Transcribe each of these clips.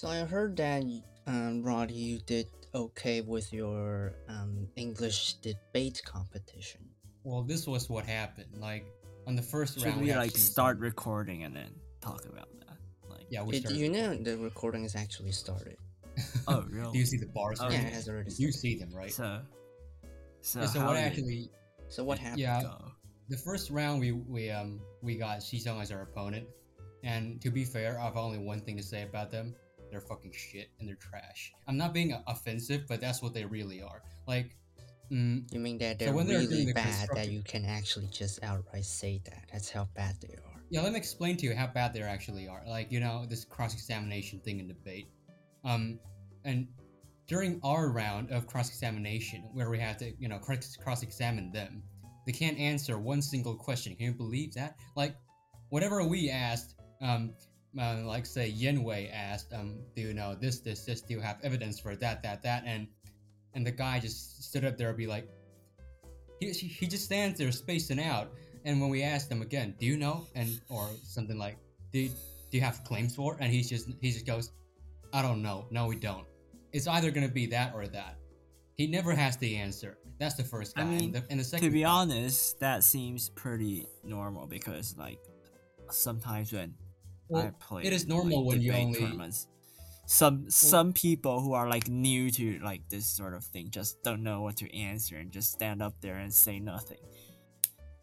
So I heard that um, Rod, you did okay with your um, English debate competition. Well, this was what happened. Like on the first Should round, we had like start some- recording and then talk about that? Like, Yeah, we It, you know the recording is actually started. oh really? Do you see the bars? Oh, yeah, it has already You see them, right? So, so, Yeah, so how what did actually? So what happened? Yeah, it go? the first round we we um we got Shisong as our opponent, and to be fair, I've only one thing to say about them: they're fucking shit and they're trash. I'm not being offensive, but that's what they really are. Like, mm, You mean that they're they're really the bad that you can actually just outright say that? That's how bad they are. yeah, let me explain to you how bad they actually are. Like, you know, this cross examination thing in debate. Um, and during our round of cross examination, where we had to, you know, cross examine them, they can't answer one single question. Can you believe that? Like, whatever we asked, um, uh, like say Yen Wei asked, um, do you know this, this, this? Do you have evidence for that, that, that? And and the guy just stood up there and be like, he, he just stands there spacing out. And when we asked him again, do you know? And or something like, do do you have claims for? And he's just he just goes, I don't know. No, we don't. It's either gonna be that or that. He never has the answer. That's the first guy. I mean, and, the, and the second To be honest, that seems pretty normal because like sometimes when I play, it is normal like, when you only- tournaments, some some people who are like new to like this sort of thing just don't know what to answer and just stand up there and say nothing,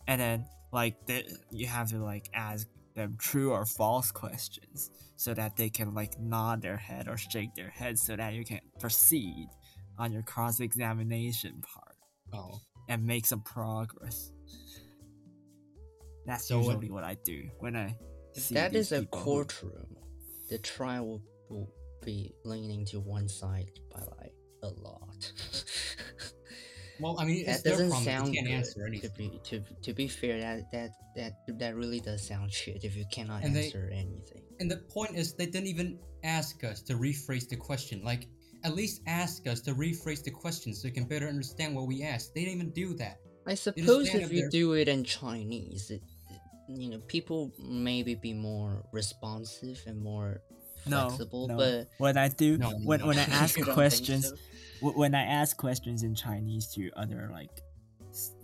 and then like the, you have to like ask them true or false questions so that they can like nod their head or shake their head so that you can proceed on your cross examination part oh, and make some progress. That's So what- usually what I do when I. If that a people who- courtroom, the trial will, be leaning to one side by like a lot. well, I mean, it's that doesn't problem. sound They can't good. answer To be to to be fair, that that that that really does sound shit if you cannot And they- answer anything. And the point is, they didn't even ask us to rephrase the question. Like, at least ask us to rephrase the question so you can better understand what we asked. They didn't even do that. I suppose if you there- do it in Chinese, it- you know, people maybe be more responsive and more No, flexible. no. But when I do No, no, when no. when I ask questions so? when I ask questions in Chinese to other like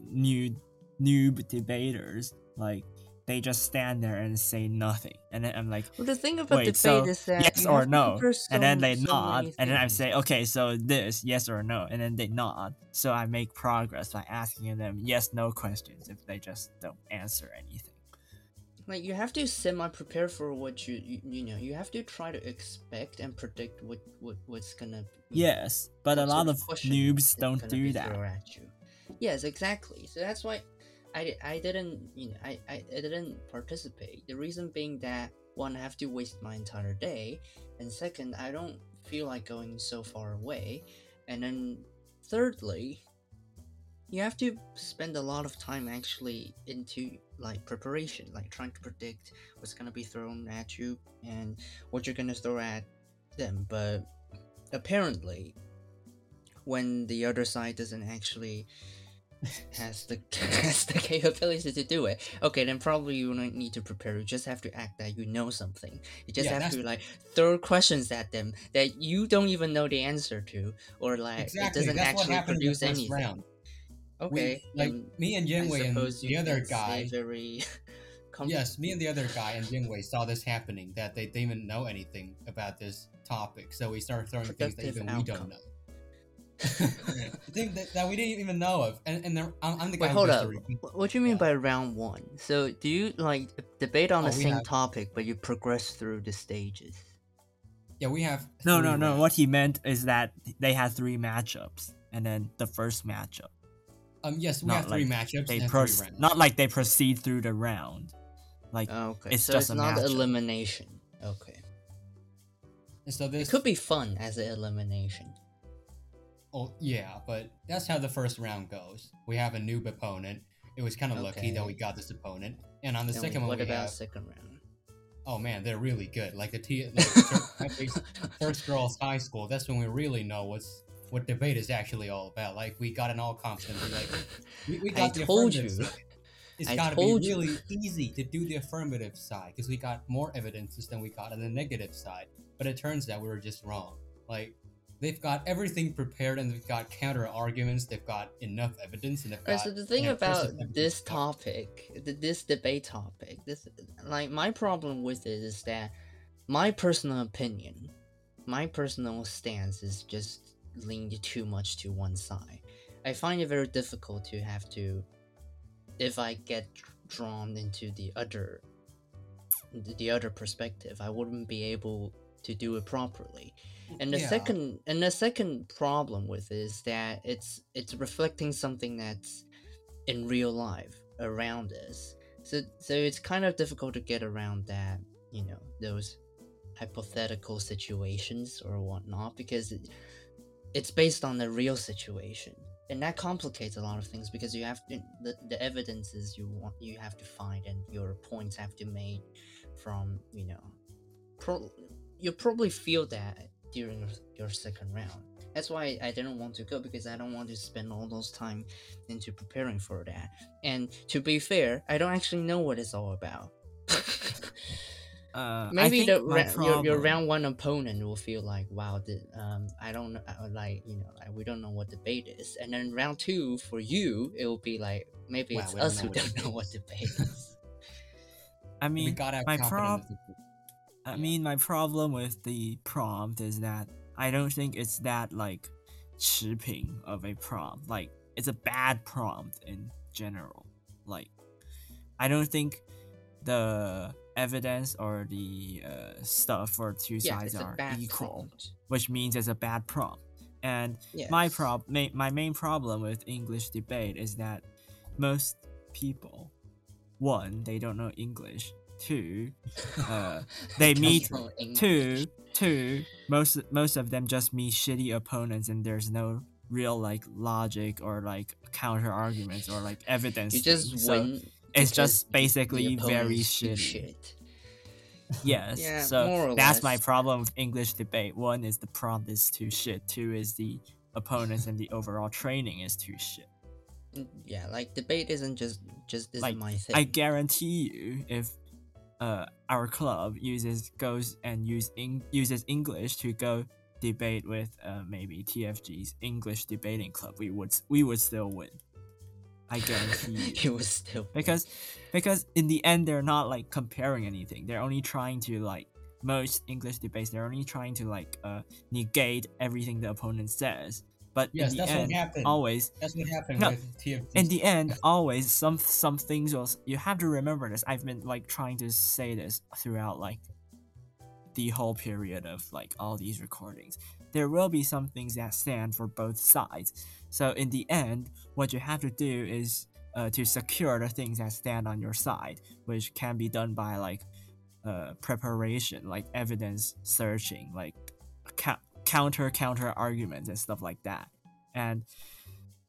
new noob debaters, like they just stand there and say nothing, and then I'm like, Well, the thing about wait, debate so is that yes or no, compare and then they so nod, and then I say, okay, so this yes or no, and then they nod. So I make progress by asking them yes no questions if they just don't answer anything. Like you have to semi prepare for what you, you you know you have to try to expect and predict what what what's gonna be, Yes, but a lot of noobs don't do that. Yes, exactly. So that's why I, I didn't you know I, I, I didn't participate. The reason being that one I have to waste my entire day, and second I don't feel like going so far away, and then thirdly you have to spend a lot of time actually into like preparation like trying to predict what's going to be thrown at you and what you're going to throw at them but apparently when the other side doesn't actually has the has the capability to do it okay then probably you don't need to prepare you just have to act that you know something you just Yeah, have that's- to like throw questions at them that you don't even know the answer to or like Exactly. it doesn't That's actually happened in the produce anything round. Okay We, like then me and I Jinwei and the other guy. very Yes, me and the other guy and Jinwei saw this happening that they didn't even know anything about this topic, so we started throwing things that Productive even we don't know. Things that, that we didn't even know of, and and I'm, I'm the guy Wait, hold up. to repeat. Wh- What do you mean Yeah. by round one? So, do you like debate on Oh, the same have- topic, but you progress through the stages? Yeah, we have. No, no, no. rounds. What he meant is that they had three matchups, and then the first matchup, Um, yes, we not have three like matchups they and three rounds. not like they proceed through the round. Like Okay, It's so just it's a not matchup. elimination. Okay, And so it this could be fun as an elimination. Oh yeah, but that's how the first round goes. We have a noob opponent. It was kind of lucky that we got this opponent, and on the Then second one what we about have. second round? Oh man, they're really good. Like the T, like first girls high school. That's when we really know what's what debate is actually all about. Like we got an all confidence. Like we, we I got the told affirmative you. side. it's I got to be told you. really easy to do the affirmative side because we got more evidences than we got on the negative side. But it turns out we were just wrong. Like they've got everything prepared and they've got counter arguments. They've got enough evidence and they've Right, got. so the thing about this topic, th- this debate topic, this like my problem with it is that my personal opinion, my personal stance is just leaned too much to one side. I find it very difficult to have to, if I get drawn into the other, the other perspective, I wouldn't be able to do it properly. And the Yeah. second and the second problem with it is that it's it's reflecting something that's in real life around us. So so it's kind of difficult to get around that, you know, those hypothetical situations or whatnot because it, it's based on the real situation. And that complicates a lot of things because you have to, the, the evidences you want you have to find and your points have to make from you know pro- you'll probably feel that during your second round. That's why I didn't want to go because I don't want to spend all those time into preparing for that. And to be fair, I don't actually know what it's all about. Uh, Maybe the my ra- your, your round one opponent will feel like, wow, the, um, I don't know, uh, like you know, like, we don't know what debate is. And then round two for you, it will be like maybe Wow, it's us who don't know what what is. debate is. I we mean, gotta have my confidence prob- I Yeah. mean, my problem with the prompt is that I don't think it's that like 持平 of a prompt. Like, it's a bad prompt in general. Like, I don't think the evidence or the uh, stuff for two sides are equal, prompt. which means it's a bad prompt. And my Yes. prob ma- my main problem with English debate is that most people, one, they don't know English. Two, uh, they meet English. two two most most of them just meet shitty opponents and there's no real like logic or like counter arguments or like evidence You just. So win. It's just the- the basically very shitty. shit. yes Yeah, so more or that's my problem with english debate one is the prompt is too shit two is the opponents and the overall training is too shit Mm, Yeah, like debate isn't just just isn't Like, my thing. i guarantee you if uh, our club uses goes and use eng- uses english to go debate with uh, maybe tfg's english debating club we would we would still win i guarantee you. You was still because because in the end they're not like comparing anything. They're only trying to like most english debates. They're only trying to like uh, negate everything the opponent says. But Yes, in the that's what end happened. always That's what happened No, with in the end always some some things will you have to remember this. I've been like trying to say this throughout like the whole period of like all these recordings there will be some things that stand for both sides. So in the end what you have to do is uh, to secure the things that stand on your side which can be done by like uh, preparation like evidence searching like ca- counter counter arguments and stuff like that. And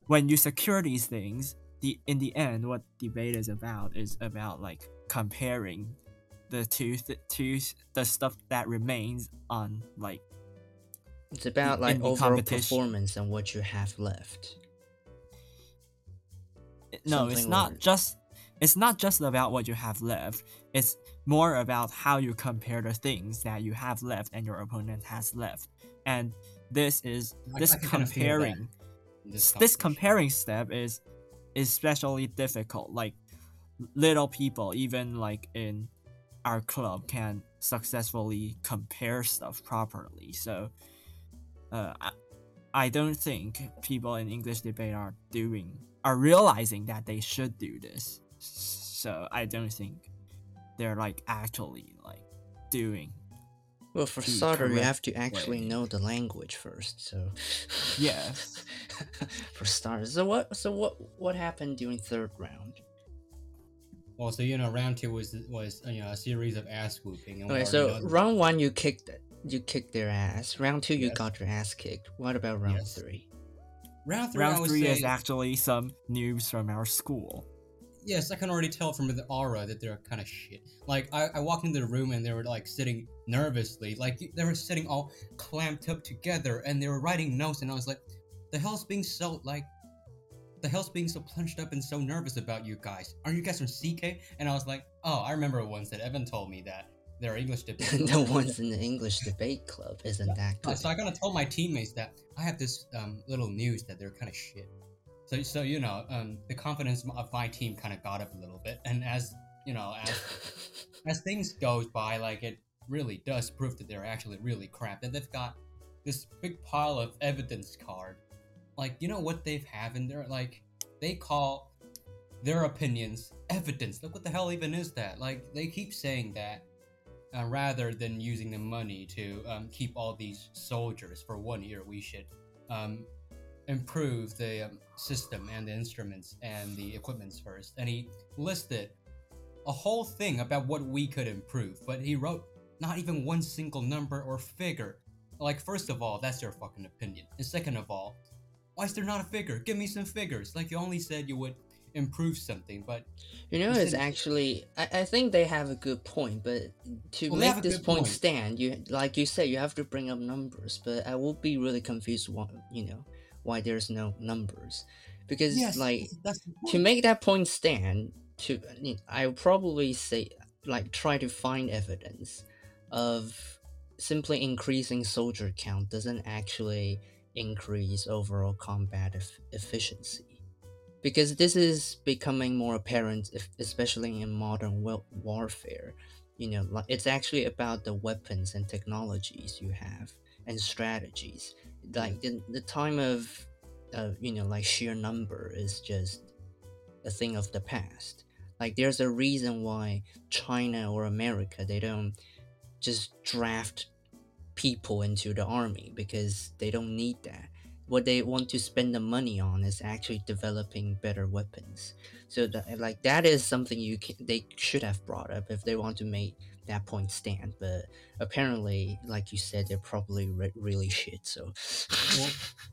when you secure these things the in the end what debate is about is about like comparing the two th- two the stuff that remains on like It's about like overall performance and what you have left. no it's not where- just it's not just about what you have left. It's more about how you compare the things that you have left and your opponent has left. And this is I- this I can kinda feel that comparing in s- competition. this comparing step is especially difficult. Like little people even like in our club can successfully compare stuff properly. So uh, I, I don't think people in english debate are doing are realizing that they should do this so i don't think they're like actually like doing Well, for the starter, you have to actually way. know the language first. So Yes. for starters, so what? So what? What happened during third round? Well, so you know, round two was was you know a series of ass whooping. And Okay, already so know round one you kicked you kicked their ass. Round two you Yes. got your ass kicked. What about round Yes. three? round three, round three is actually some noobs from our school yes, I can already tell from the aura that they're kind of shit. Like I, I walked into the room and they were like sitting nervously, like they were sitting all clamped up together, and they were writing notes, and I was like, "The hell's being so like." the hell's being so plunged up and so nervous about you guys? Aren't you guys from CK? And I was like, oh, I remember once that Evan told me that their English debate. the ones in the English debate club isn't that good. So I gotta tell my teammates that I have this um, little news that they're kind of shit. So so you know, um, the confidence of my team kind of got up a little bit, and as you know, as as things goes by, like it really does prove that they're actually really crap. And they've got this big pile of evidence card. Like you know what they've have in there? Like they call their opinions evidence. Look what the hell even is that? Like they keep saying that uh, rather than using the money to um, keep all these soldiers for one year, we should um, improve the um, system and the instruments and the equipments first. And he listed a whole thing about what we could improve, but he wrote not even one single number or figure. Like, first of all, that's your fucking opinion. And second of all, why is there not a figure? Give me some figures. Like, you only said you would improve something, but You know, it's actually I, I think they have a good point, but to Well, make this point point. stand, you like you said, you have to bring up numbers. But I will be really confused why you know why there's no numbers, because like that's to make that point stand, to I would probably say like try to find evidence of simply increasing soldier count doesn't actually increase overall combat eff- efficiency because this is becoming more apparent especially in modern warfare. You know it's actually about the weapons and technologies you have and strategies. Like the, the time of uh, you know like sheer number is just a thing of the past. Like there's a reason why china or america they don't just draft people into the army because they don't need that what they want to spend the money on is actually developing better weapons so that like that is something you can, they should have brought up if they want to make that point stand but apparently like you said they're probably re- really shit so Well,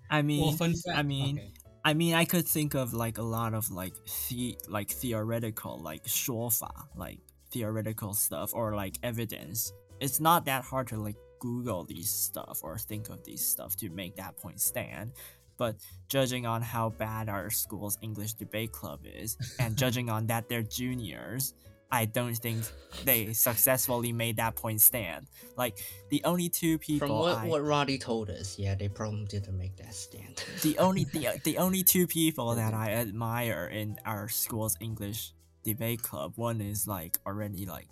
I mean, well, fun fact. I mean, okay. I mean, I could think of like a lot of like the like theoretical like 说法 like theoretical stuff or like evidence. It's not that hard to like Google these stuff or think of these stuff to make that point stand. But judging on how bad our school's English debate club is, and judging on that they're juniors, I don't think they successfully made that point stand. Like the only two people from what, I, what roddy told us yeah they probably didn't make that stand the only the, the only two people that I admire in our school's English debate club, one is like already like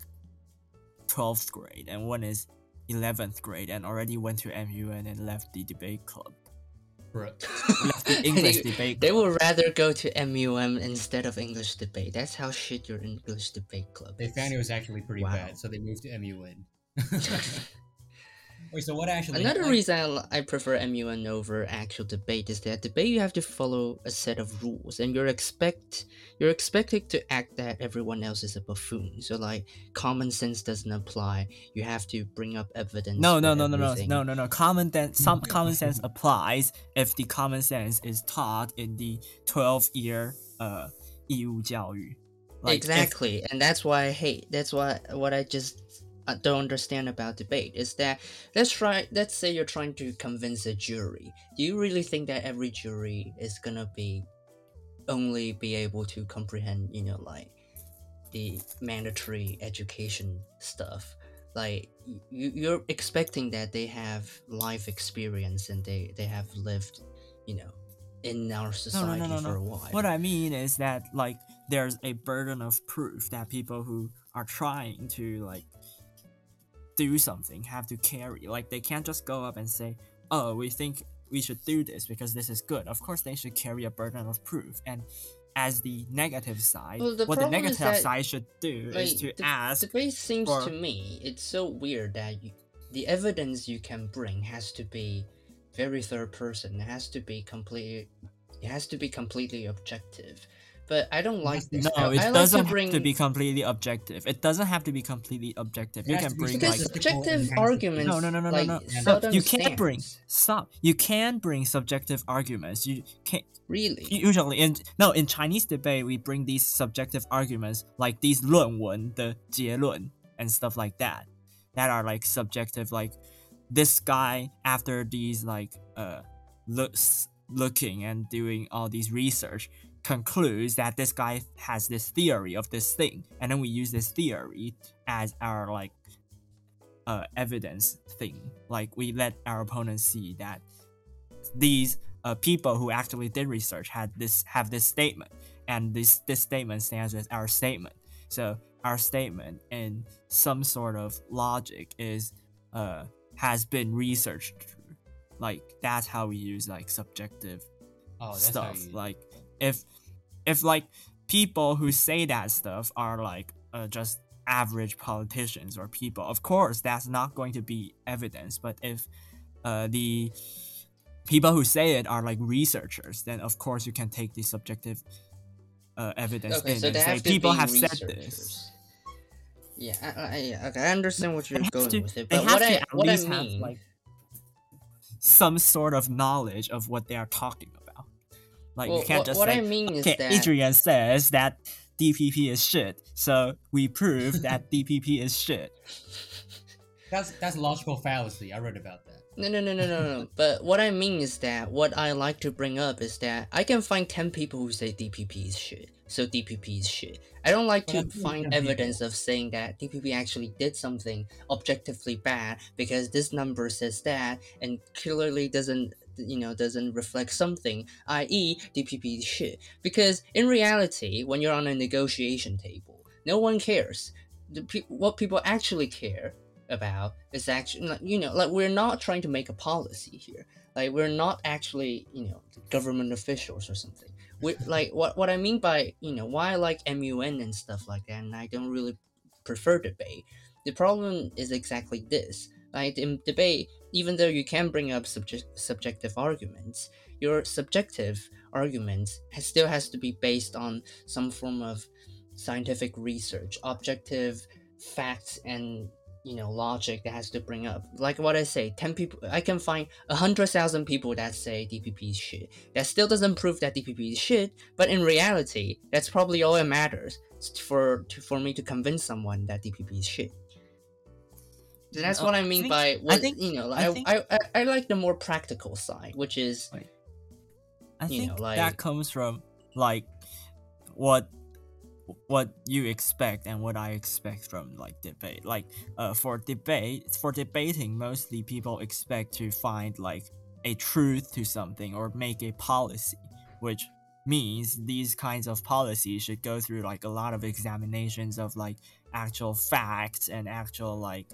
12th grade, and one is 11th grade and already went to MUN and left the debate club. Bruh. Left the English they, debate they would rather go to MUN instead of English debate. That's how shit your English debate club They is. found it was actually pretty Wow. bad, so they moved to MUN. Wait, so what actually? Another like- reason I, li- I prefer MUN over actual debate is that debate you have to follow a set of rules, and you're expect you're expected to act that everyone else is a buffoon. So like common sense doesn't apply. You have to bring up evidence. No, for no, no, no, no, everything. no, no, no. Common sense, some common sense applies if the common sense is taught in the 12-year uh 义务教育. Like, if- exactly, and that's why I hate. That's why what I just uh, don't understand about debate is that let's try. Let's say you're trying to convince a jury. Do you really think that every jury is gonna be only be able to comprehend, you know, like the mandatory education stuff? Like you, you're expecting that they have life experience and they they have lived, you know, in our no, society no, no, for a while. What I mean is that like there's a burden of proof that people who are trying to like do something have to carry. Like they can't just go up and say, "Oh, we think we should do this because this is good." Of course, they should carry a burden of proof. And as the negative side, Well, the what the negative side should do is like, to the ask. debate seems for- to me it's so weird that you, the evidence you can bring has to be very third person it has to be completely it has to be completely objective but i don't like this No, I, it I like doesn't to bring have to be completely objective. It doesn't have to be completely objective. You It has can to be bring because like statistical subjective and arguments No, no, no, no, no, like, no. No, seldom you can't bring stands. stop. You can bring subjective arguments. You can really usually in no in Chinese debate we bring these subjective arguments like these 论文的结论 and stuff like that that are like subjective like this guy after these like uh looks looking and doing all these research concludes that this guy has this theory of this thing and then we use this theory as our like uh, evidence thing. Like we let our opponents see that these uh, people who actually did research had this have this statement and this this statement stands as our statement. So our statement in some sort of logic is uh, has been researched like that's how we use like subjective Oh, that's stuff. you, like if if like people who say that stuff are like uh, just average politicians or people of course that's not going to be evidence but if uh, the people who say it are like researchers then of course you can take the subjective uh, evidence Okay, in so and say have people have said this. Yeah, I, I, okay, I understand what you're going to- with it, but what I at what I least have, mean, like, some sort of knowledge of what they are talking about like well, you can't what, just what say I mean is okay, that Adrian says that DPP is shit, so we prove that DPP is shit. that's that's logical fallacy. I read about that. No, no, no, no, no, no. But what I mean is that what I like to bring up is that I can find 10 people who say DPP is shit. So DPP is shit. I don't like But to find 10 evidence of saying that DPP actually did something objectively bad because this number says that and clearly doesn't you know doesn't reflect something i.e dpp is shit. Because in reality when you're on a negotiation table no one cares. The pe- what people actually care about is actually like, you know like we're not trying to make a policy here. Like we're not actually you know government officials or something. We like what what i mean by you know why i like mun and stuff like that and i don't really prefer debate. The problem is exactly this. Like in debate even though you can bring up subject, subjective arguments your subjective arguments has, still has to be based on some form of scientific research objective facts and you know logic that has to bring up. Like what i say 10 people i can find a 100000 people that say dpp is shit. That still doesn't prove that dpp is shit but in reality that's probably all it matters for to, for me to convince someone that dpp is shit that's No, what i I mean think- by what think- you know I I, think- I, I, I like the more practical side which is I You think know, like- that comes from like what what you expect and what I expect from like debate. Like uh, for debate, for debating, mostly people expect to find like a truth to something or make a policy, which means these kinds of policies should go through like a lot of examinations of like actual facts and actual like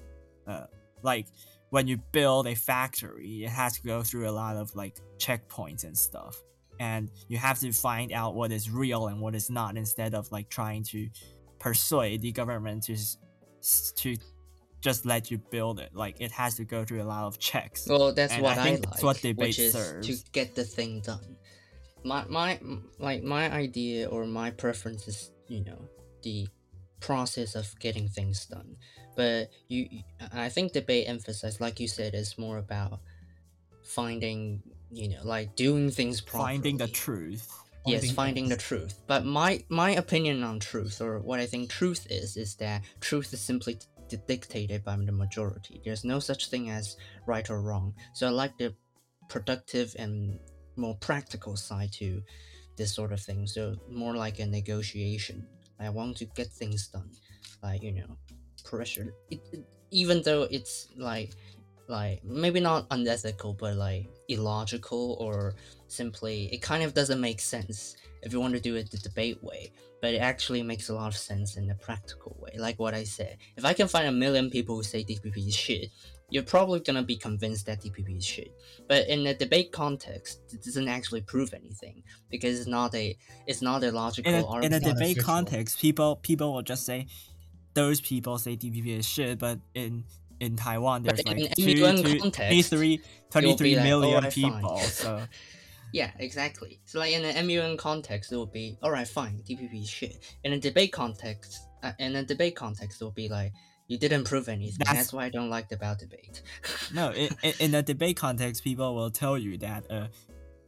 uh like when you build a factory it has to go through a lot of like checkpoints and stuff and you have to find out what is real and what is not instead of like trying to persuade the government to to just let you build it like it has to go through a lot of checks Well, that's And what I I, think like, that's what debate which is serves. to get the thing done. My my like my idea or my preference is you know the process of getting things done, but you I think debate emphasize like you said is more about finding you know like doing things properly. finding the truth. Yes Finding finding the truth. But my my opinion on truth or what i think truth is is that truth is simply d- dictated by the majority. There's no such thing as right or wrong. So i like the productive and more practical side to this sort of thing. So more like a negotiation i want to get things done like you know pressure. It, it- even though it's like like maybe not unethical but like illogical or simply it kind of doesn't make sense if you want to do it the debate way but it actually makes a lot of sense in a practical way. Like what i said if i can find a million people who say dpp is shit you're probably gonna be convinced that dpp is shit but in a debate context it doesn't actually prove anything because it's not a it's not a logical in a, in a debate context people people will just say those people say DPP is shit but in in Taiwan there's in like two, two, context, 23 be 23 like, million "Alright, fine." people so Yeah, exactly. So like in an MUN context, it will be all right, fine, DPP is shit. In a debate context, uh, in a debate context, it will be like you didn't prove anything. That's, That's- why I don't like debate debate. no in, in, a debate context people will tell you that uh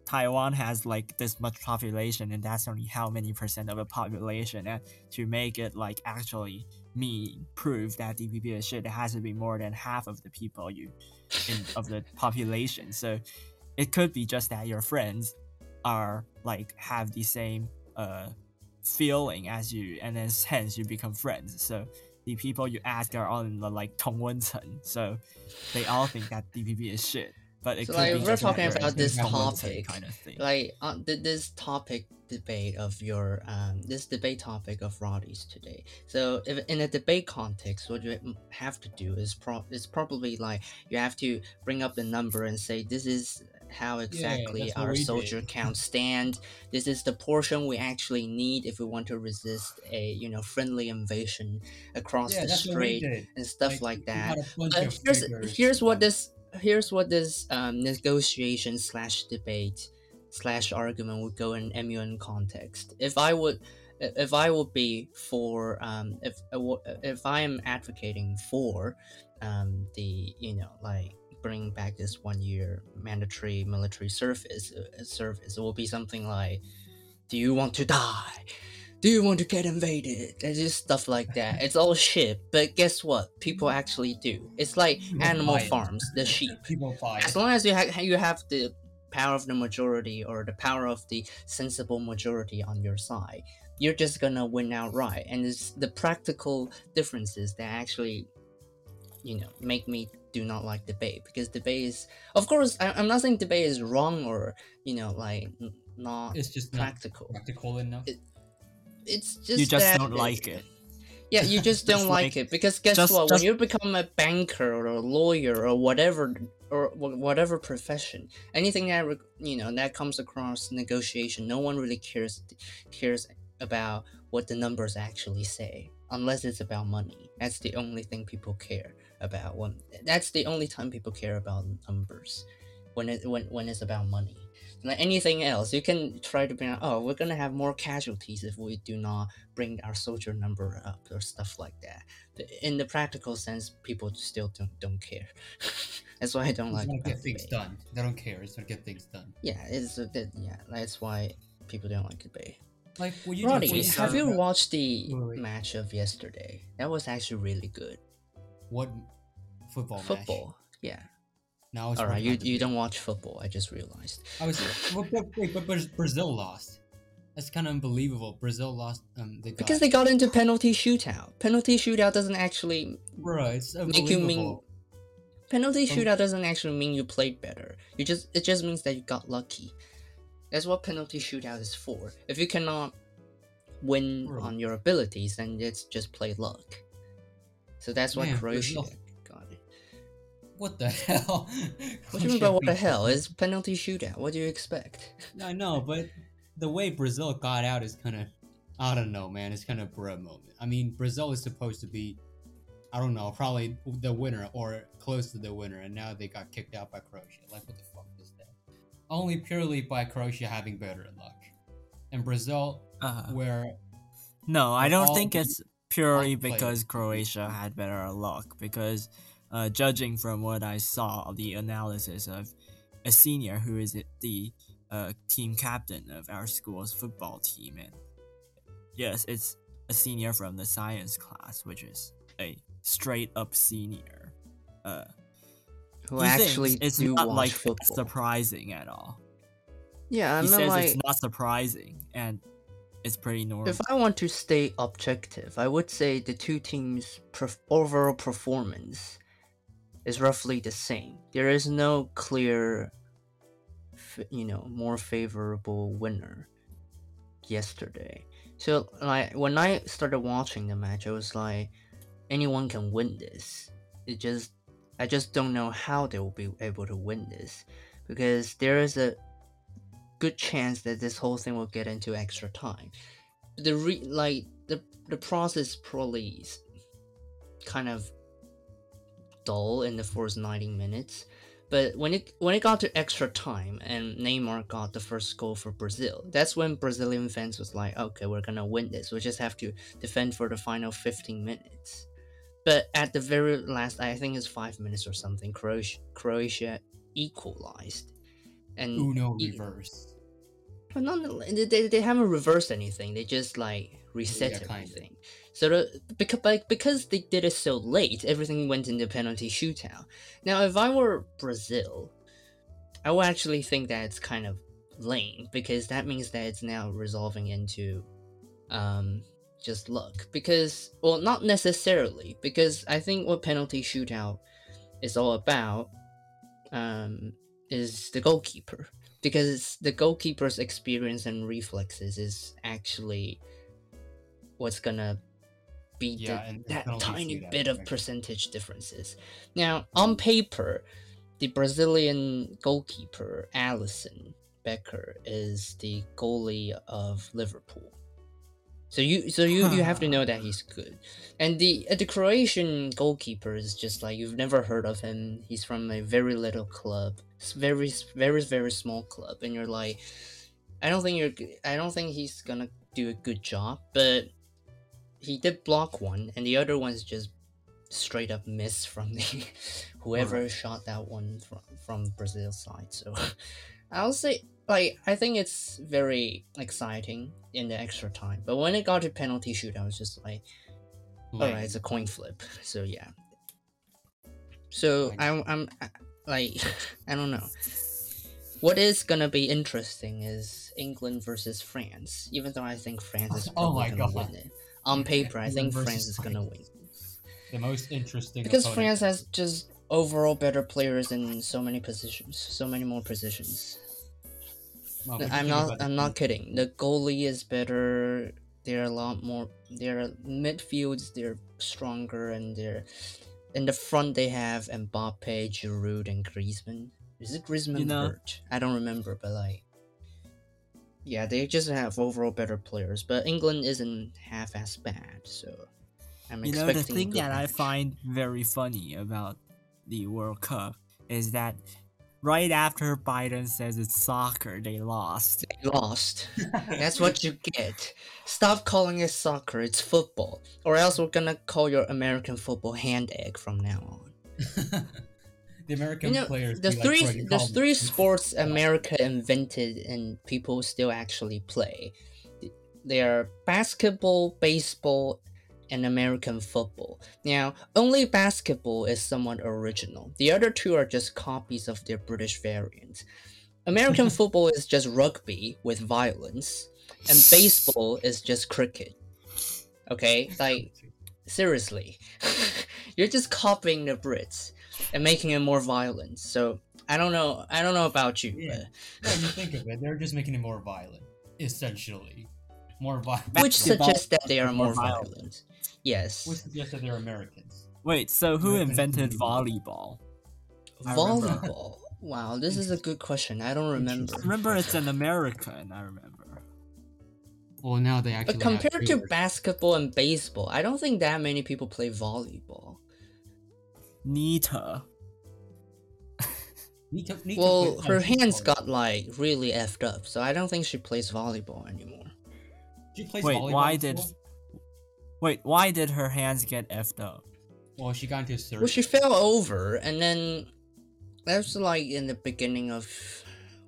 Taiwan has like this much population and that's only how many percent of the population and to make it like actually me prove that DPP is shit it has to be more than half of the people you in, of the population so it could be just that your friends are like have the same uh feeling as you, and then hence you become friends. So the people you ask are on the like Tongwenchen, so they all think that DPP is shit. But so like we're talking about this topic, kind of thing. like uh, this topic debate of your um, this debate topic of Roddy's today. So if in a debate context, what you have to do is pro- is probably like you have to bring up the number and say this is how exactly what our soldier did. count stand. This is the portion we actually need if we want to resist a you know friendly invasion across yeah, the strait and stuff like, we that. had a bunch But here's figures here's what this here's what this um, negotiation slash debate slash argument would go in MUN context. If I would if I would be for um, if if I am advocating for um, the you know like bringing back this one year mandatory military service uh, service it will be something like do you want to die? Do you want to get invaded? And just stuff like that. It's all shit but guess what? People actually do. It's like People animal it. farms the sheep. People buy as long as you have you have the power of the majority or the power of the sensible majority on your side you're just gonna win outright. And it's the practical differences that actually you know make me do not like debate because debate is of course I, i'm not saying debate is wrong or you know like n- not It's just not practical practical enough. It- it's just you just that don't like it. yeah, you just don't Just like like- it because guess just- what? just- When you become a banker or a lawyer or whatever or whatever profession, anything that you know that comes across negotiation, no one really cares cares about what the numbers actually say, unless it's about money. That's the only thing people care about. When that's the only time people care about numbers, when it when when it's about money. Like anything else, you can try to bring. Out, Oh, we're gonna have more casualties if we do not bring our soldier number up or stuff like that. In the practical sense, people still don't don't care. that's why I don't like. to get things done. They don't care. It's to get things done. Yeah, it's a bit. Yeah, that's why people don't like debate. Like, what you Roddy, what you have you watched the match of yesterday? That was actually really good. What football? Football. Yeah. Now I was All right, you you don't watch football. I just realized. I was but, but, wait, but, Brazil lost. That's kind of unbelievable. Brazil lost. Um, they got, Because they got into penalty shootout. Penalty shootout doesn't actually bro, it's make you mean unbelievable. penalty shootout doesn't actually mean you played better. You just it just means that you got lucky. That's what penalty shootout is for. If you cannot win Bro. on your abilities, then it's just play luck. So that's why Man, Croatia Brazil- got it. What the hell? What do you mean by what the hell? It's penalty shootout. What do you expect? I know, but the way Brazil got out is kind of, I don't know, man. It's kind of a moment. I mean, Brazil is supposed to be, I don't know, probably the winner or close to the winner, and now they got kicked out by Croatia. Like, what the fuck is that? Only purely by Croatia having better luck, and Brazil, Uh, where no, I don't think the- it's purely because Croatia had better luck. Because, uh, judging from what I saw, of the analysis of a senior who is the uh, team captain of our school's football team, and yes, it's a senior from the science class, which is a straight up senior. Uh, Who actually it's not like football? surprising at all. yeah, I he says like it's not surprising, and it's pretty normal. If I want to stay objective, I would say the two teams' perf- overall performance is roughly the same. There is no clear, you know, more favorable winner yesterday. So, like, when I started watching the match, I was like, anyone can win this. It just, I just don't know how they will be able to win this because there is a good chance that this whole thing will get into extra time. The re like the the process probably is kind of dull in the first 90 minutes. But when it when it got to extra time and Neymar got the first goal for Brazil, that's when Brazilian fans was like, okay, we're gonna win this. We just have to defend for the final 15 minutes. But at the very last, I think it's five minutes or something, Croatia, Croatia equalized. And Uno e- reverse. But not they, they, haven't reversed anything. They just like reset Yeah, everything. So the, because like because they did it so late, everything went into penalty shootout. Now, if I were Brazil, I would actually think that it's kind of lame because that means that it's now resolving into um just luck because well not necessarily because I think what penalty shootout is all about um is the goalkeeper because the goalkeeper's experience and reflexes is actually what's gonna be Yeah, the, that tiny shootout, bit of percentage differences. Now, on paper, the Brazilian goalkeeper Alisson Becker is the goalie of Liverpool. So you so you, you have to know that he's good. And the uh, the Croatian goalkeeper is just like you've never heard of him. He's from a very little club. It's very very very small club and you're like I don't think you're i don't think he's to do a good job, but he did block one and the other one's just straight up miss from the whoever Alright. shot that one from from Brazil's side. So I'll say like I think it's very exciting in the extra time. But when it got to penalty shoot, I was just like, all right, it's a coin flip. So yeah. So I'm I'm like I don't know. What is gonna be interesting is England versus France. Even though I think France is Oh my gonna God. win it. On paper, I think France is gonna win. the most interesting Because opponent. France has just overall better players in so many positions, so many more positions. Well, No, what do you I'm not. I'm not kidding. The goalie is better. They're a lot more. Their midfields they're stronger, and they're in the front they have Mbappe, Giroud, and Griezmann. Is it Griezmann You know- hurt? I don't remember, but like, yeah, they just have overall better players. But England isn't half as bad, so I'm You know, the thing that I find very funny about the World Cup is that right after Biden says it's soccer, they lost. They lost. That's what you get. Stop calling it soccer. It's football, or else we're gonna call your American football hand egg from now on. the American You know, players. the like, three "Bro, the three sports America invented and people still actually play. They are basketball, baseball, and American football. Now, only basketball is somewhat original. The other two are just copies of their British variant. American football is just rugby with violence, and baseball is just cricket. Okay, like seriously, you're just copying the Brits and making it more violent. So I don't know. I don't know about you, Yeah. but Yeah, you think of it, they're just making it more violent, essentially. More violent. which suggests that they are more more violent. violent. Yes, Which suggests that they're Americans. Wait, so who American invented volleyball? Volleyball. Wow, this is a good question. I don't remember. Interesting. Remember, it's an American. I remember. Well, now they actually. But compared have to basketball and baseball, I don't think that many people play volleyball. Nita. Nita- Nita Well, her hands volleyball. got like really effed up, so I don't think she plays volleyball anymore. She plays Wait, volleyball why did? well? Wait, why did her hands get effed up? Well, she got into surgery. Well, she fell over, and then that was like in the beginning of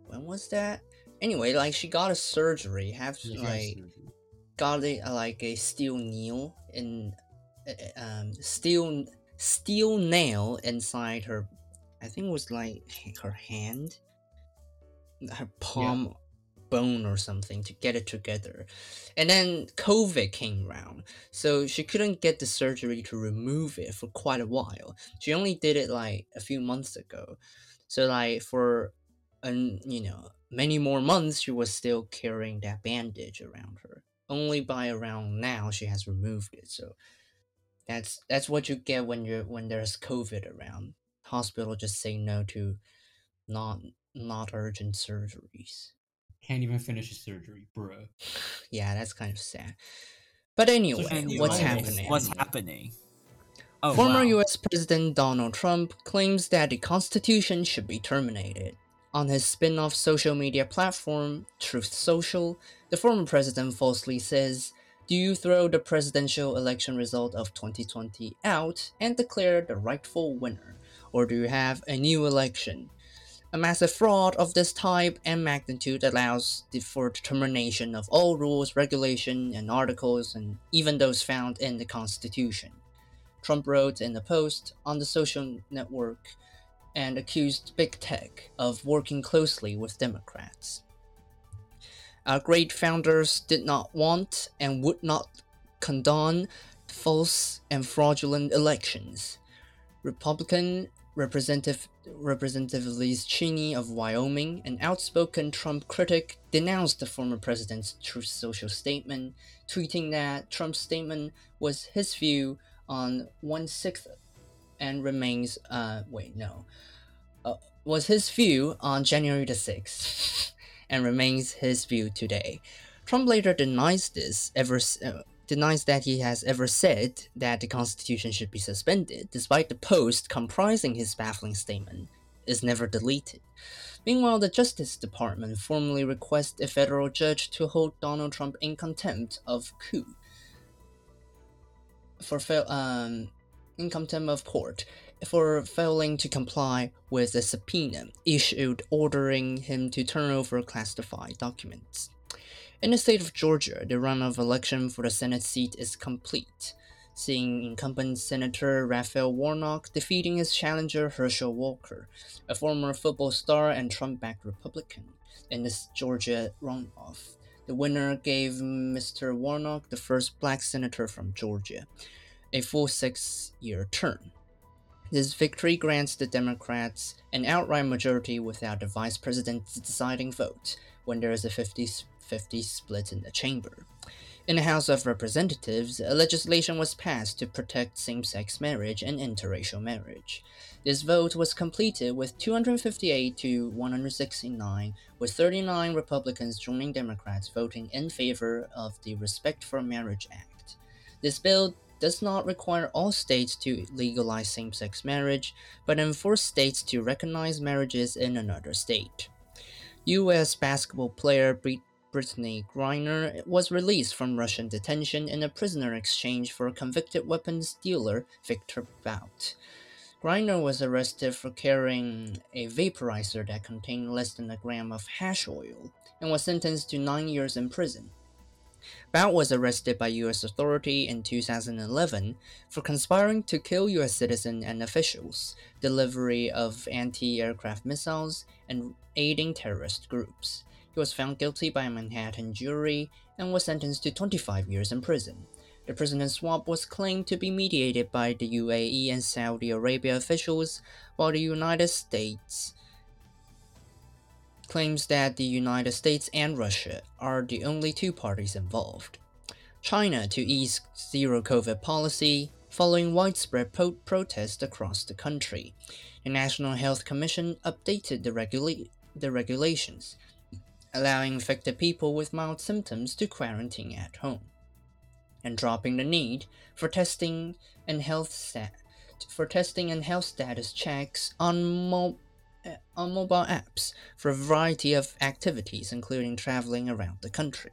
when was that? Anyway, like she got a surgery, have She got like surgery. got a like a steel nail in uh, um steel steel nail inside her. I think it was like her hand, her palm bone or something to get it together. And then COVID came around, so she couldn't get the surgery to remove it for quite a while. She only did it like a few months ago. So like for an you know many more months she was still carrying that bandage around her. Only by around now she has removed it. So that's that's what you get when you're when there's COVID around. Hospital just say no to not not urgent surgeries. Can't even finish his surgery, bro. Yeah, that's kind of sad. But anyway, anyway, what's happening? What's happening? Oh, Former wow. US President Donald Trump claims that the Constitution should be terminated. On his spin off social media platform, Truth Social, the former president falsely says, Do you throw the presidential election result of 2020 out and declare the rightful winner? Or do you have a new election? A massive fraud of this type and magnitude allows for determination of all rules, regulation, and articles, and even those found in the Constitution. Trump wrote in a post on the social network and accused big tech of working closely with Democrats. Our great founders did not want and would not condone false and fraudulent elections. Republican Representative Representative Liz Cheney of Wyoming, an outspoken Trump critic, denounced the former president's Truth Social statement, tweeting that Trump's statement was his view on one sixth and remains uh wait no uh, was his view on January the 6th and remains his view today. Trump later denies this ever uh, denies that he has ever said that the Constitution should be suspended, despite the post comprising his baffling statement is never deleted. Meanwhile, the Justice Department formally requests a federal judge to hold Donald Trump in contempt of coup for fail um in contempt of court for failing to comply with a subpoena issued ordering him to turn over classified documents. In the state of Georgia, the runoff election for the Senate seat is complete, seeing incumbent Senator Raphael Warnock defeating his challenger Herschel Walker, a former football star and Trump backed Republican, in this Georgia runoff. The winner gave Mr. Warnock the first black senator from Georgia, a full six year term. This victory grants the Democrats an outright majority without the vice president's deciding vote when there is a 50 50 split in the chamber. In the House of Representatives, legislation was passed to protect same sex marriage and interracial marriage. This vote was completed with 258 to 169, with 39 Republicans joining Democrats voting in favor of the Respect for Marriage Act. This bill does not require all states to legalize same sex marriage, but enforce states to recognize marriages in another state. U.S. basketball player Brit- Brittney Griner was released from Russian detention in a prisoner exchange for convicted weapons dealer Victor Bout. Griner was arrested for carrying a vaporizer that contained less than a gram of hash oil and was sentenced to nine years in prison. Bout was arrested by U.S. authority in 2011 for conspiring to kill U.S. citizens and officials, delivery of anti-aircraft missiles, and aiding terrorist groups. Was found guilty by a Manhattan jury and was sentenced to 25 years in prison. The prisoner swap was claimed to be mediated by the UAE and Saudi Arabia officials, while the United States claims that the United States and Russia are the only two parties involved. China to ease zero COVID policy following widespread pro- protests across the country. The National Health Commission updated the, regula- the regulations allowing infected people with mild symptoms to quarantine at home, and dropping the need for testing and health stat- for testing and health status checks on, mo- eh, on mobile apps for a variety of activities, including traveling around the country.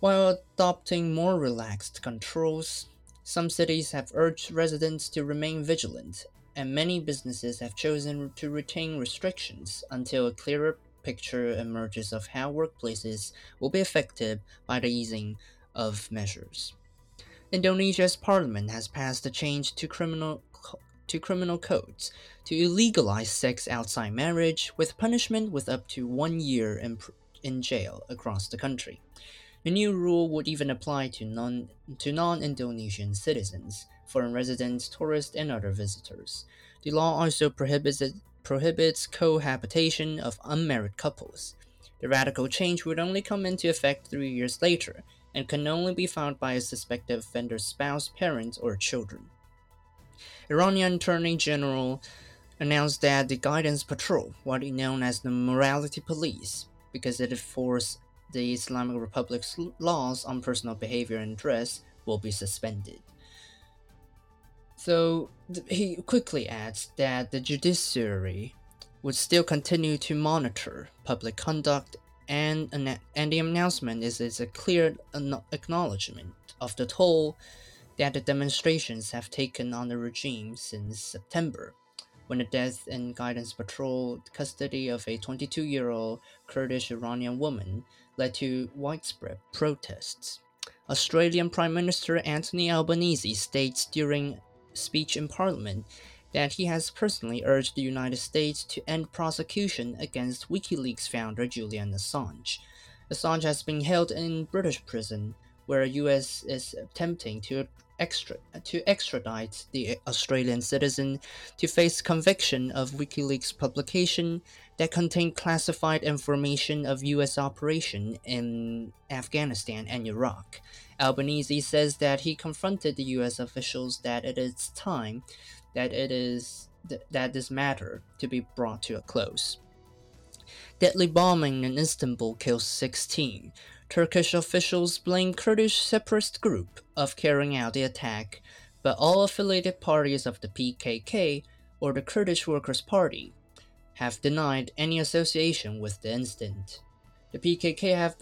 While adopting more relaxed controls, some cities have urged residents to remain vigilant, and many businesses have chosen to retain restrictions until a clearer picture emerges of how workplaces will be affected by the easing of measures. Indonesia's parliament has passed a change to criminal to criminal codes to illegalize sex outside marriage with punishment with up to 1 year in, in jail across the country. The new rule would even apply to non to non-Indonesian citizens, foreign residents, tourists, and other visitors. The law also prohibits prohibits cohabitation of unmarried couples. The radical change would only come into effect three years later and can only be found by a suspected offender's spouse, parents, or children. Iranian Attorney General announced that the Guidance Patrol, is known as the Morality Police, because it enforces the Islamic Republic's laws on personal behavior and dress, will be suspended. So he quickly adds that the judiciary would still continue to monitor public conduct, and, and the announcement is, is a clear acknowledgement of the toll that the demonstrations have taken on the regime since September, when the death and guidance patrol custody of a 22 year old Kurdish Iranian woman led to widespread protests. Australian Prime Minister Anthony Albanese states during speech in Parliament that he has personally urged the United States to end prosecution against WikiLeaks founder Julian Assange. Assange has been held in British prison, where US is attempting to extra to extradite the Australian citizen to face conviction of WikiLeaks publication that contained classified information of US operation in Afghanistan and Iraq. Albanese says that he confronted the US officials that it is time that it is th- that this matter to be brought to a close. Deadly bombing in Istanbul kills 16. Turkish officials blame Kurdish separatist group of carrying out the attack, but all affiliated parties of the PKK or the Kurdish Workers' Party have denied any association with the incident. The PKK have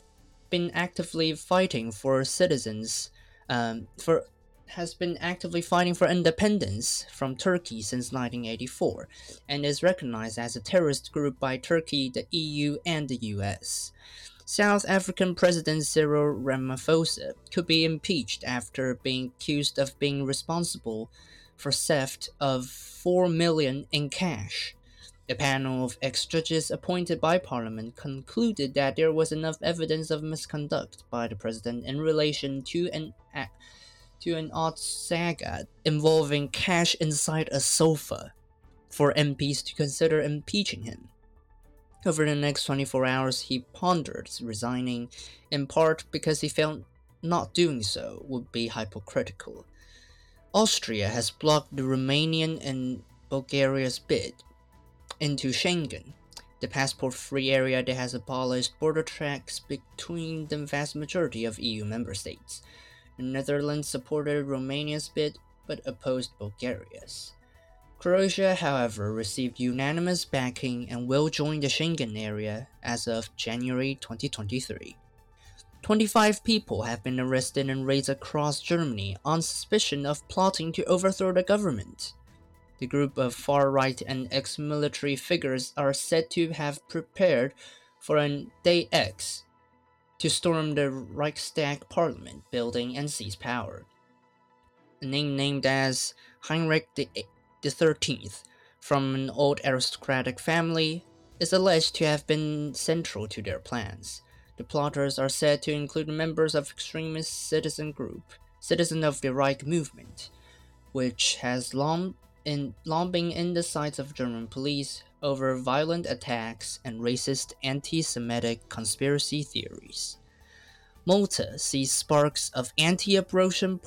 been actively fighting for citizens um, for has been actively fighting for independence from Turkey since 1984 and is recognized as a terrorist group by Turkey, the EU, and the US. South African President Cyril Ramaphosa could be impeached after being accused of being responsible for theft of 4 million in cash. The panel of ex-judges appointed by Parliament concluded that there was enough evidence of misconduct by the president in relation to an to an odd saga involving cash inside a sofa for MPs to consider impeaching him. Over the next 24 hours, he pondered resigning, in part because he felt not doing so would be hypocritical. Austria has blocked the Romanian and Bulgaria's bid into Schengen, the passport free area that has abolished border checks between the vast majority of EU member states. The Netherlands supported Romania's bid but opposed Bulgaria's. Croatia, however, received unanimous backing and will join the Schengen area as of January 2023. 25 people have been arrested and raids across Germany on suspicion of plotting to overthrow the government. The group of far right and ex military figures are said to have prepared for an Day X to storm the Reichstag parliament building and seize power. A name named as Heinrich the, the 13th from an old aristocratic family is alleged to have been central to their plans. The plotters are said to include members of extremist citizen group, Citizen of the Reich movement, which has long in long in the sights of German police over violent attacks and racist anti Semitic conspiracy theories. Malta sees sparks of anti abortion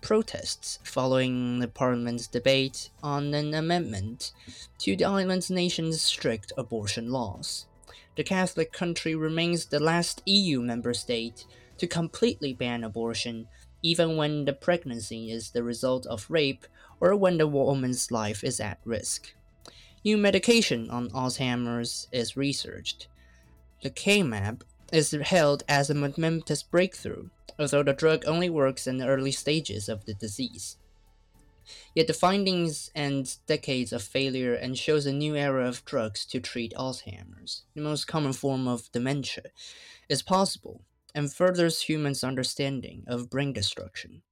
protests following the parliament's debate on an amendment to the island's nation's strict abortion laws. The Catholic country remains the last EU member state to completely ban abortion, even when the pregnancy is the result of rape or when the woman's life is at risk. New medication on Alzheimer's is researched. Lecanemab is hailed as a momentous breakthrough, although the drug only works in the early stages of the disease. Yet the findings end decades of failure and shows a new era of drugs to treat Alzheimer's, the most common form of dementia, is possible and furthers humans' understanding of brain destruction.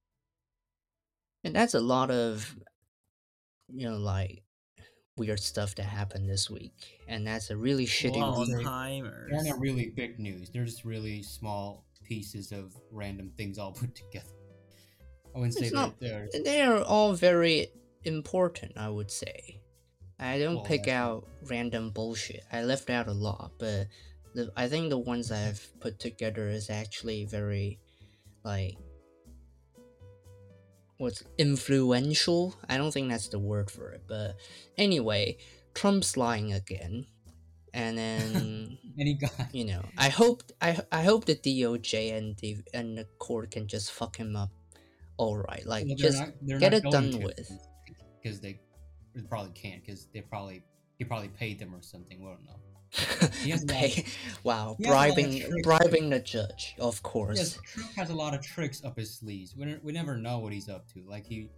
And that's a lot of, you know, like weird stuff that happened this week, and that's a really shitty Well, week. they- Alzheimer's. They're not really big news. They're just really small pieces of random things all put together. I wouldn't say It's that not- they're. They are all very important, I would say. I don't Well, pick that's- out random bullshit. I left out a lot, but the, I think the ones I've put together is actually very, like, what's influential. I don't think that's the word for it, but anyway, Trump's lying again, and then Any guy. you know, I hope I I hope the DOJ and the and the court can just fuck him up. All right, like Well, just not- get it done to, with. Because they, they probably can't. Because they probably he probably paid them or something. We don't know. He has a lot of- Pay- wow, he has a lot of bribing bribing the judge, of course. Yes, Trump has a lot of tricks up his sleeves. We, we never know what he's up to. Like he,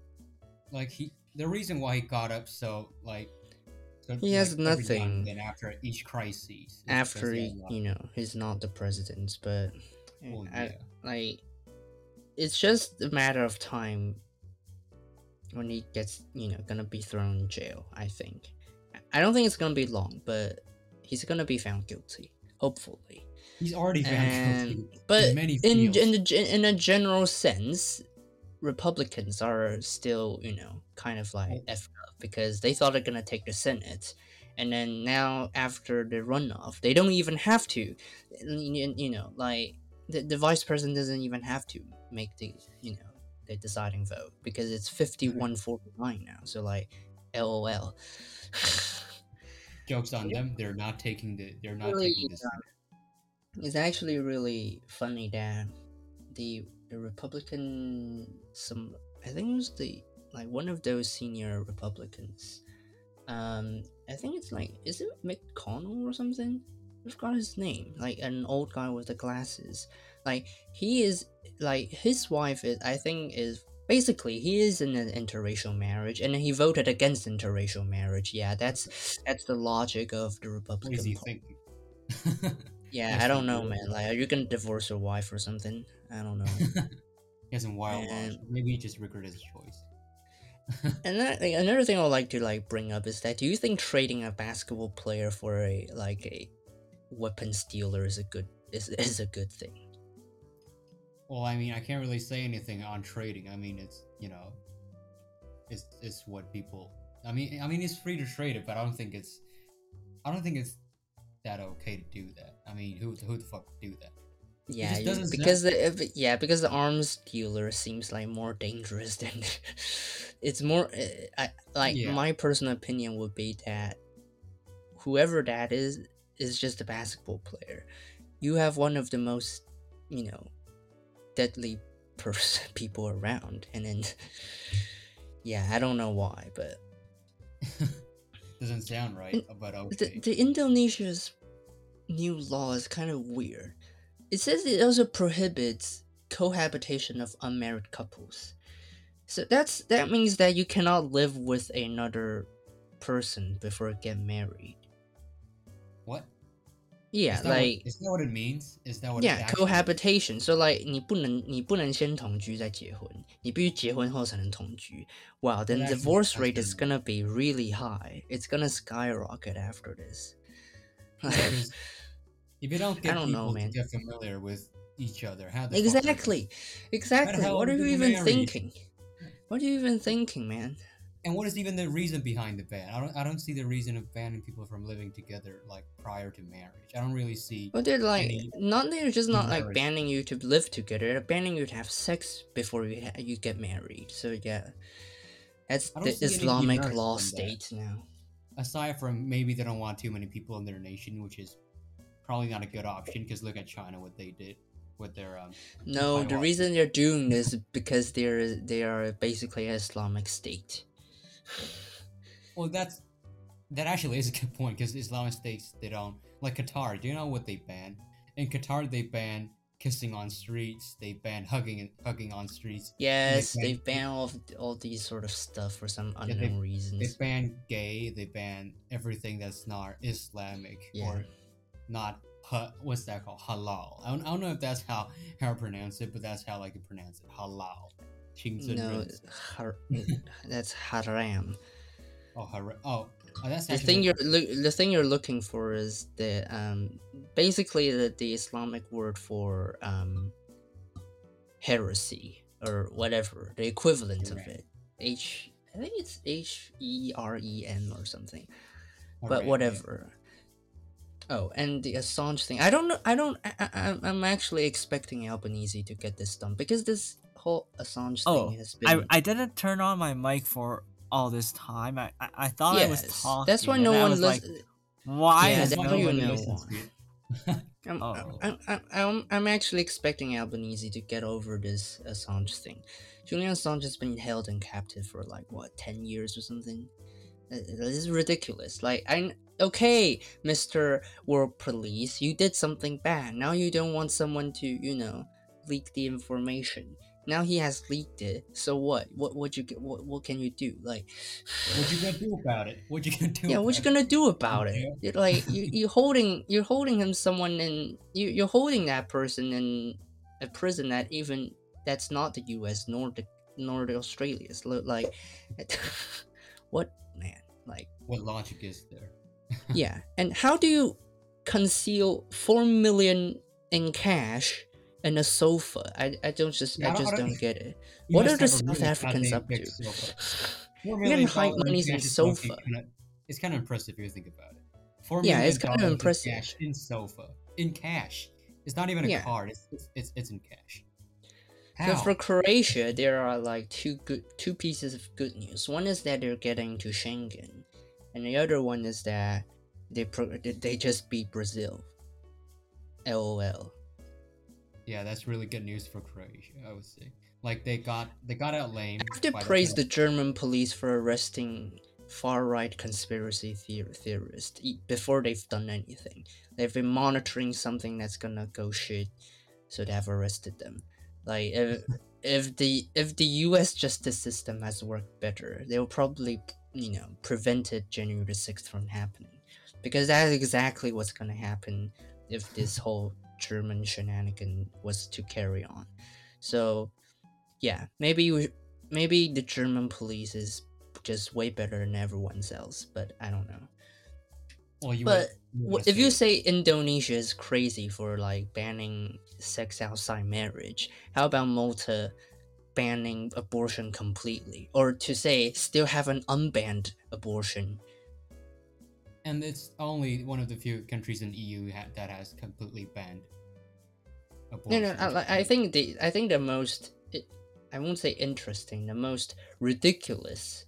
like he, the reason why he got up so like. So, He has like, every nothing. Then after each crisis. After he he, has a lot- you know, he's not the president, but eh, Well, I, yeah. like it's just a matter of time when he gets you know gonna be thrown in jail. I think. I don't think it's gonna be long, but he's gonna be found guilty. Hopefully. He's already found And, guilty. but many in fields. in the in a general sense, Republicans are still you know kind of like up because they thought they're gonna take the Senate, and then now after the runoff, they don't even have to, you know, like the, the vice president doesn't even have to make the you know the deciding vote because it's fifty one forty nine now. So like, lol. Jokes on them. They're not taking the. They're not Really, taking this. it's actually really funny that the the Republican some I think it was the like one of those senior Republicans. Um, I think it's like is it McConnell or something? I forgot his name. Like an old guy with the glasses. Like he is like his wife is I think is basically he is in an interracial marriage and he voted against interracial marriage. Yeah, that's that's the logic of the What Republican is he Party. thinking? Yeah, I don't know, man. Like, are you gonna divorce your wife or something? I don't know. he has some wild And- Maybe he just regretted his choice. and that, like, another thing I would like to like bring up is that do you think trading a basketball player for a like a weapons dealer is a good is is a good thing? Well, I mean, I can't really say anything on trading. I mean, it's you know, it's it's what people. I mean, I mean, it's free to trade it, but I don't think it's, I don't think it's that okay to do that. I mean, who who the fuck would do that? Yeah, you- because the if- yeah because the arms dealer seems like more dangerous than it's more. uh, I like Yeah. my personal opinion would be that whoever that is is just a basketball player. You have one of the most you know deadly person people around, and then yeah, I don't know why, but Doesn't sound right, but the, okay. the Indonesia's new law is kind of weird. It says it also prohibits cohabitation of unmarried couples. So that's that means that you cannot live with another person before get married. What? Yeah, is that what- like is that what it means? Is that what? it yeah, actually- cohabitation. So like 你不能你不能先同居再结婚，你必须结婚后才能同居。Wow, then actually divorce sounds rate is good. gonna be really high. It's gonna skyrocket after this. Because if you don't get don't people know, man. to get familiar with each other, how the fuck are you- Exactly, exactly. hell What are are you you gonna even marry? thinking? What are you even thinking, man? And what is even the reason behind the ban? I don't I don't see the reason of banning people from living together like prior to marriage. I don't really see Well, they're like not. They're just not like banning you to live together. They're banning you to have sex before you ha- you get married. So yeah, that's the Islamic law from that. now. aside from maybe they don't want too many people in their nation, which is probably not a good option because look at China what they did with their um No, the reason they're doing this is because they're they are basically an Islamic state. Well that's that actually is a good point because Islamic states they don't like Qatar. Do you know what they ban? In Qatar they ban kissing on streets. They ban hugging and hugging on streets. Yes, ban- they ban all of, all these sort of stuff for some they- unknown They reasons. They ban gay. They ban everything that's not Islamic Yeah. or not. What's that called? Halal. I don't, I don't know if that's how how I pronounce it, but that's how I can pronounce it. Halal. No, har- that's Haram. Oh, Haram. Oh, oh that's the thing you're lo- the thing you're looking for is the um basically the, the Islamic word for um heresy or whatever the equivalent of it. H I think it's H E R E N or something, but whatever. Oh, and the Assange thing. I don't know. I don't. I, I, I'm actually expecting Albanese to get this done because this whole Assange Oh, thing has been. I, I didn't turn on my mic for all this time. I I, I thought I was Yes, talking. that's why no one was like, why Yeah, is no one listens why. to it. I'm, Oh. I'm, I'm, I'm, I'm actually expecting Albanese to get over this Assange thing. Julian Assange has been held in captive for like what ten years or something. Uh, This is ridiculous. Like I okay, Mister World Police, you did something bad. Now you don't want someone to you know leak the information. Now he has leaked it. So what? What what you get? What what can you do? Like What you gonna do about it? What you gonna do? yeah, what you gonna do about it? Yeah. You're like you you holding you're holding him someone in you you're holding that person in a prison that even that's not the U.S. nor the North Australia. So, like, what man? Like, What logic is there? yeah. And how do you conceal four million in cash and a sofa? I, I don't just Yeah, I just I don't- don't get it. What are the South Africans up to? Four You're gonna hide dollars in monies in cash is low-key sofa. kinda- it's kind of impressive if you think about it. Four Yeah, million it's dollars in impressive. Cash in sofa in cash. It's not even a Yeah. card. It's, it's it's it's in cash. So for Croatia, there are like two good two pieces of good news. One is that they're getting to Schengen, and the other one is that they pro- they just beat Brazil. LOL. Yeah, that's really good news for Croatia. I would say. Like they got they got out lame. I have to praise the time- German police for arresting far right conspiracy theor- theorists before they've done anything. They've been monitoring something that's gonna go shit, so they've arrested them. Like if if the if the U.S. justice system has worked better, they'll probably you know prevented January sixth from happening, because that's exactly what's gonna happen if this whole German shenanigan was to carry on. So yeah, maybe we, maybe the German police is just way better than everyone else, but I don't know. Well, you But would, would If you say- say Indonesia is crazy for like banning sex outside marriage, how about Malta banning abortion completely, or to say still have an unbanned abortion? And it's only one of the few countries in EU ha- that has completely banned. Abortion. no, I, I think the I think the most I won't say interesting, the most ridiculous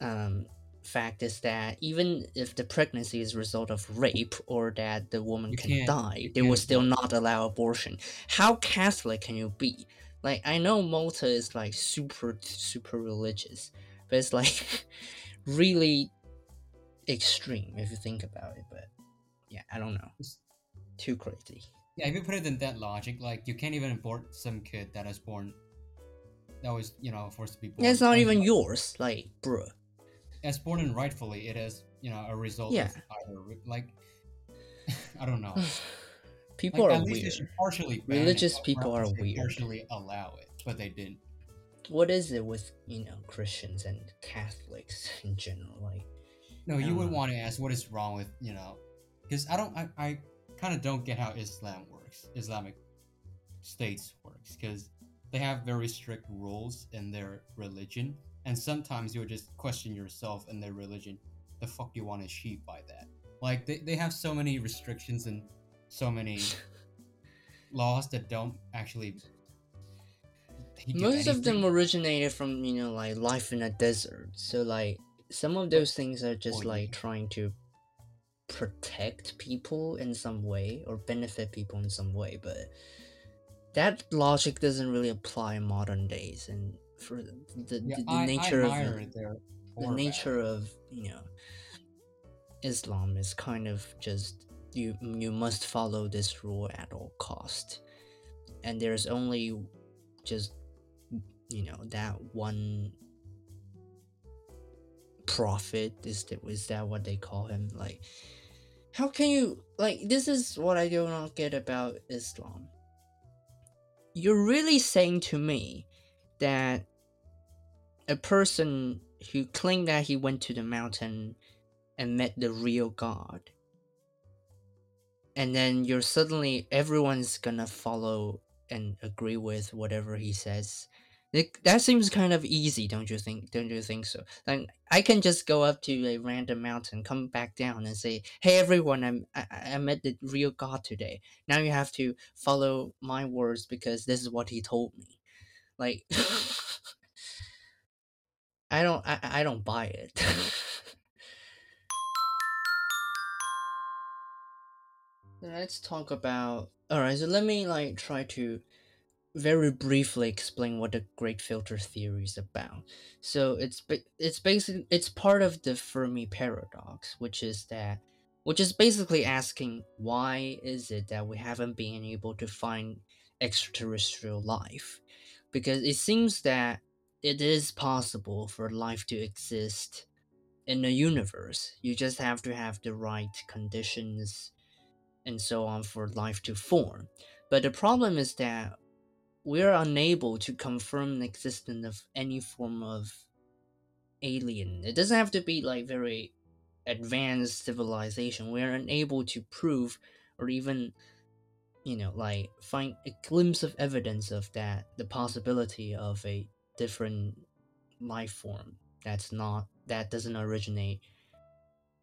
um fact is that even if the pregnancy is a result of rape or that the woman You can die, they will still not allow abortion. How Catholic can you be? Like I know Malta is like super super religious, but it's like really extreme if you think about it. But yeah, I don't know. It's- Too crazy. Yeah, if you put it in that logic, like you can't even abort some kid that was born, that was you know forced to be born. It's not even yours, like, bruh. As born and rightfully, it is you know a result Yeah. of either like I don't know. People Like, are at least they weird. partially it, Religious or people are weird. Partially allow it, but they didn't. What is it with you know Christians and Catholics in general? Like, No, you would want to ask what is wrong with you know, because I don't, I, I kind of don't get how Islam works, Islamic states works, because they have very strict rules in their religion, and sometimes you would just question yourself and their religion. The fuck do you want to achieve by that? Like they, they have so many restrictions and so many laws that don't actually. most of them originated from you know like life in a desert. So like some of those things are just like trying to protect people in some way or benefit people in some way, but that logic doesn't really apply in modern days and for the, the, Yeah, the I, nature I of the nature of you know Islam is kind of just you you must follow this rule at all cost, and there's only just you know that one prophet is that is that what they call him like how can you like this is what I do not get about Islam. You're really saying to me that a person who claimed that he went to the mountain and met the real God. And then you're suddenly everyone's gonna follow and agree with whatever he says. Like, that seems kind of easy, don't you think? Don't you think so? Like I can just go up to a random mountain, come back down, and say, "Hey, everyone, I'm I, I met the real God today. Now you have to follow my words because this is what he told me." Like, I don't I, I don't buy it. Let's talk about Alright, so let me like try to very briefly explain what the great filter theory is about. So it's it's basically it's part of the Fermi paradox, which is that which is basically asking why is it that we haven't been able to find extraterrestrial life? Because it seems that it is possible for life to exist in the universe. You just have to have the right conditions and so on for life to form. But the problem is that we are unable to confirm the existence of any form of alien. It doesn't have to be like very advanced civilization. We are unable to prove or even you know like find a glimpse of evidence of that the possibility of a different life form that's not that doesn't originate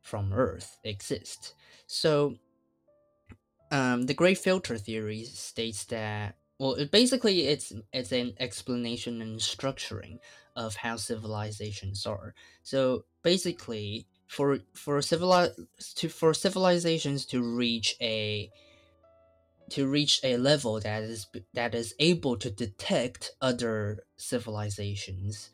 from earth exist so um, the great filter theory states that well it basically it's it's an explanation and structuring of how civilizations are. So basically for for civili- to for civilizations to reach a to reach a level that is that is able to detect other civilizations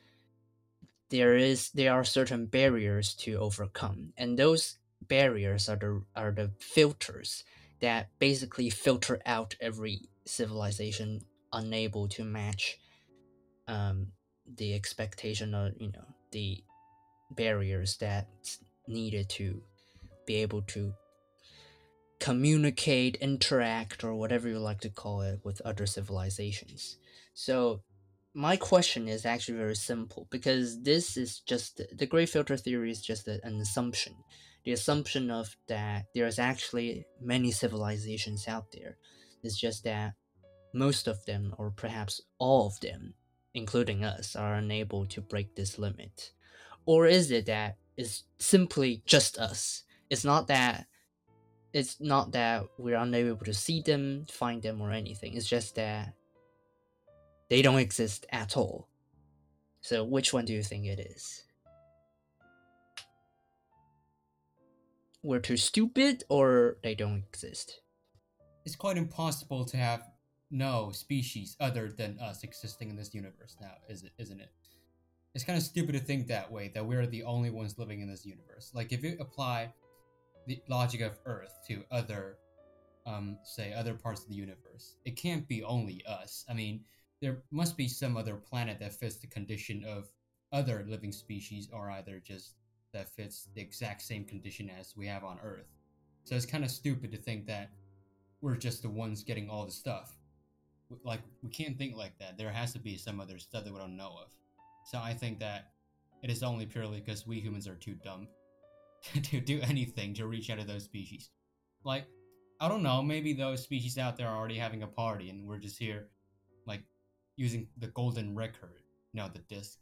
there is there are certain barriers to overcome. And those barriers are the are the filters that basically filter out every civilization unable to match um, the expectation of you know the barriers that needed to be able to communicate, interact, or whatever you like to call it with other civilizations. So, my question is actually very simple because this is just the great filter theory is just an assumption. The assumption of that there's actually many civilizations out there. It's just that most of them, or perhaps all of them, including us, are unable to break this limit. Or is it that it's simply just us? It's not that it's not that we're unable to see them, find them, or anything. It's just that they don't exist at all. So, which one do you think it is? We're too stupid, or they don't exist? It's quite impossible to have no species other than us existing in this universe now, is it? Isn't it? It's kind of stupid to think that way. That we're the only ones living in this universe. Like if you apply the logic of Earth to other, um, say other parts of the universe. It can't be only us. I mean, there must be some other planet that fits the condition of other living species, or either just that fits the exact same condition as we have on Earth. So it's kind of stupid to think that we're just the ones getting all the stuff. Like we can't think like that. There has to be some other stuff that we don't know of. So I think that it is only purely because we humans are too dumb to do anything to reach out to those species. Like, I don't know, maybe those species out there are already having a party and we're just here, like, using the golden record, know, the disc.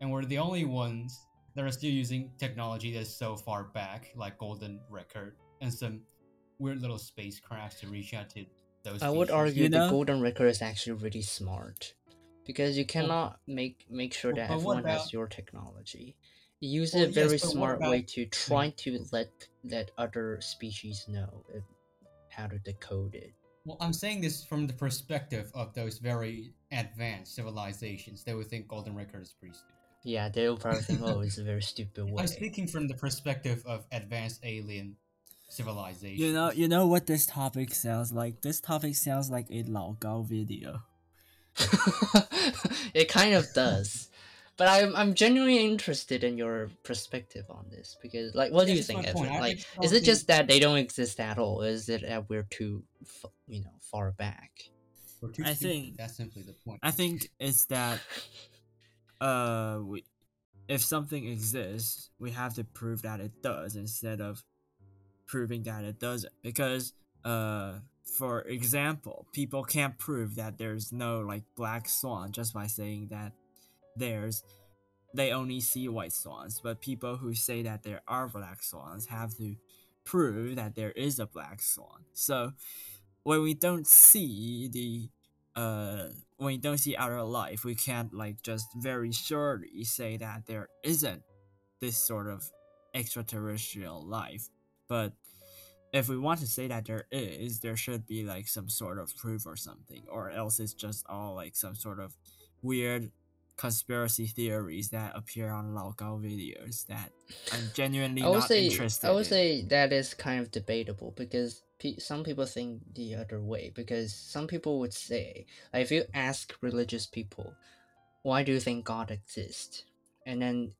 And we're the only ones that are still using technology that's so far back, like golden record, and some weird little spacecrafts to reach out to those. I would argue You know? the golden record is actually really smart because you cannot make make sure that everyone has your technology. You use Well, a very yes, smart way to hmm. try to let let other species know if, how to decode it. Well, I'm saying this from the perspective of those very advanced civilizations. They would think golden record is pretty stupid. Yeah, they'll probably think, "Oh, it's a very stupid way." I'm speaking from the perspective of advanced alien civilization. You know, you know what this topic sounds like. This topic sounds like a Lao Gao video. it kind of does. But I'm I'm genuinely interested in your perspective on this because, like, what do Yeah, you think. Evan? Like, just is it just that they don't exist at all? Is it that we're too, f- you know, far back? I stupid. think- that's simply the point. I think it's that uh we, if something exists, we have to prove that it does instead of proving that it doesn't. Because uh for example, people can't prove that there's no like black swan just by saying that there's they only see white swans, but people who say that there are black swans have to prove that there is a black swan. So when we don't see the uh when we don't see outer life, we can't like just very surely say that there isn't this sort of extraterrestrial life. But if we want to say that there is, there should be like some sort of proof or something, or else it's just all like some sort of weird conspiracy theories that appear on Lao Gao videos that I'm genuinely I would not say interested I would in. say that is kind of debatable because pe- some people think the other way. Because some people would say, like, if you ask religious people, why do you think God exists? And then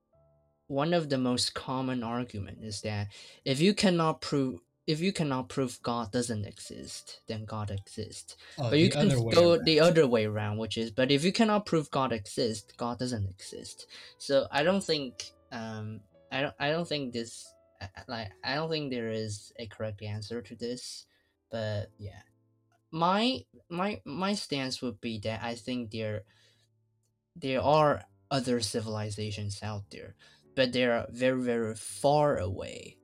one of the most common argument is that if you cannot prove if you cannot prove God doesn't exist, then God exists. Oh, but you can go around. the other way around, which is, but if you cannot prove God exists, God doesn't exist. So I don't think, um, I don't, I don't think this, uh, like, I don't think there is a correct answer to this. But yeah, my my my stance would be that I think there, there are other civilizations out there, but they are very very far away.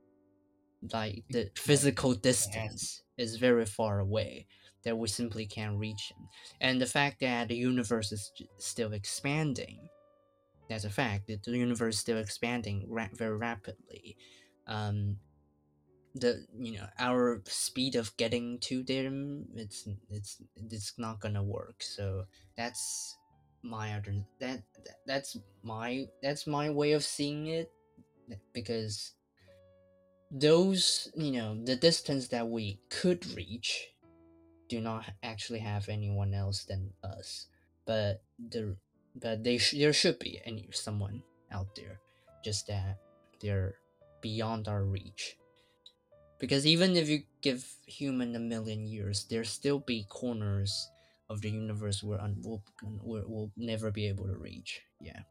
Like the physical distance is very far away that we simply can't reach them. And the fact that the universe is still expanding, that's a fact. That the universe is still expanding ra- very rapidly. Um, the you know our speed of getting to them, it's it's it's not gonna work. So that's my other that, that that's my that's my way of seeing it because those you know the distance that we could reach do not actually have anyone else than us. But the but they sh- there should be any someone out there just that they're beyond our reach. Because even if you give human a million years there still be corners of the universe where un- we'll, we'll never be able to reach. Yeah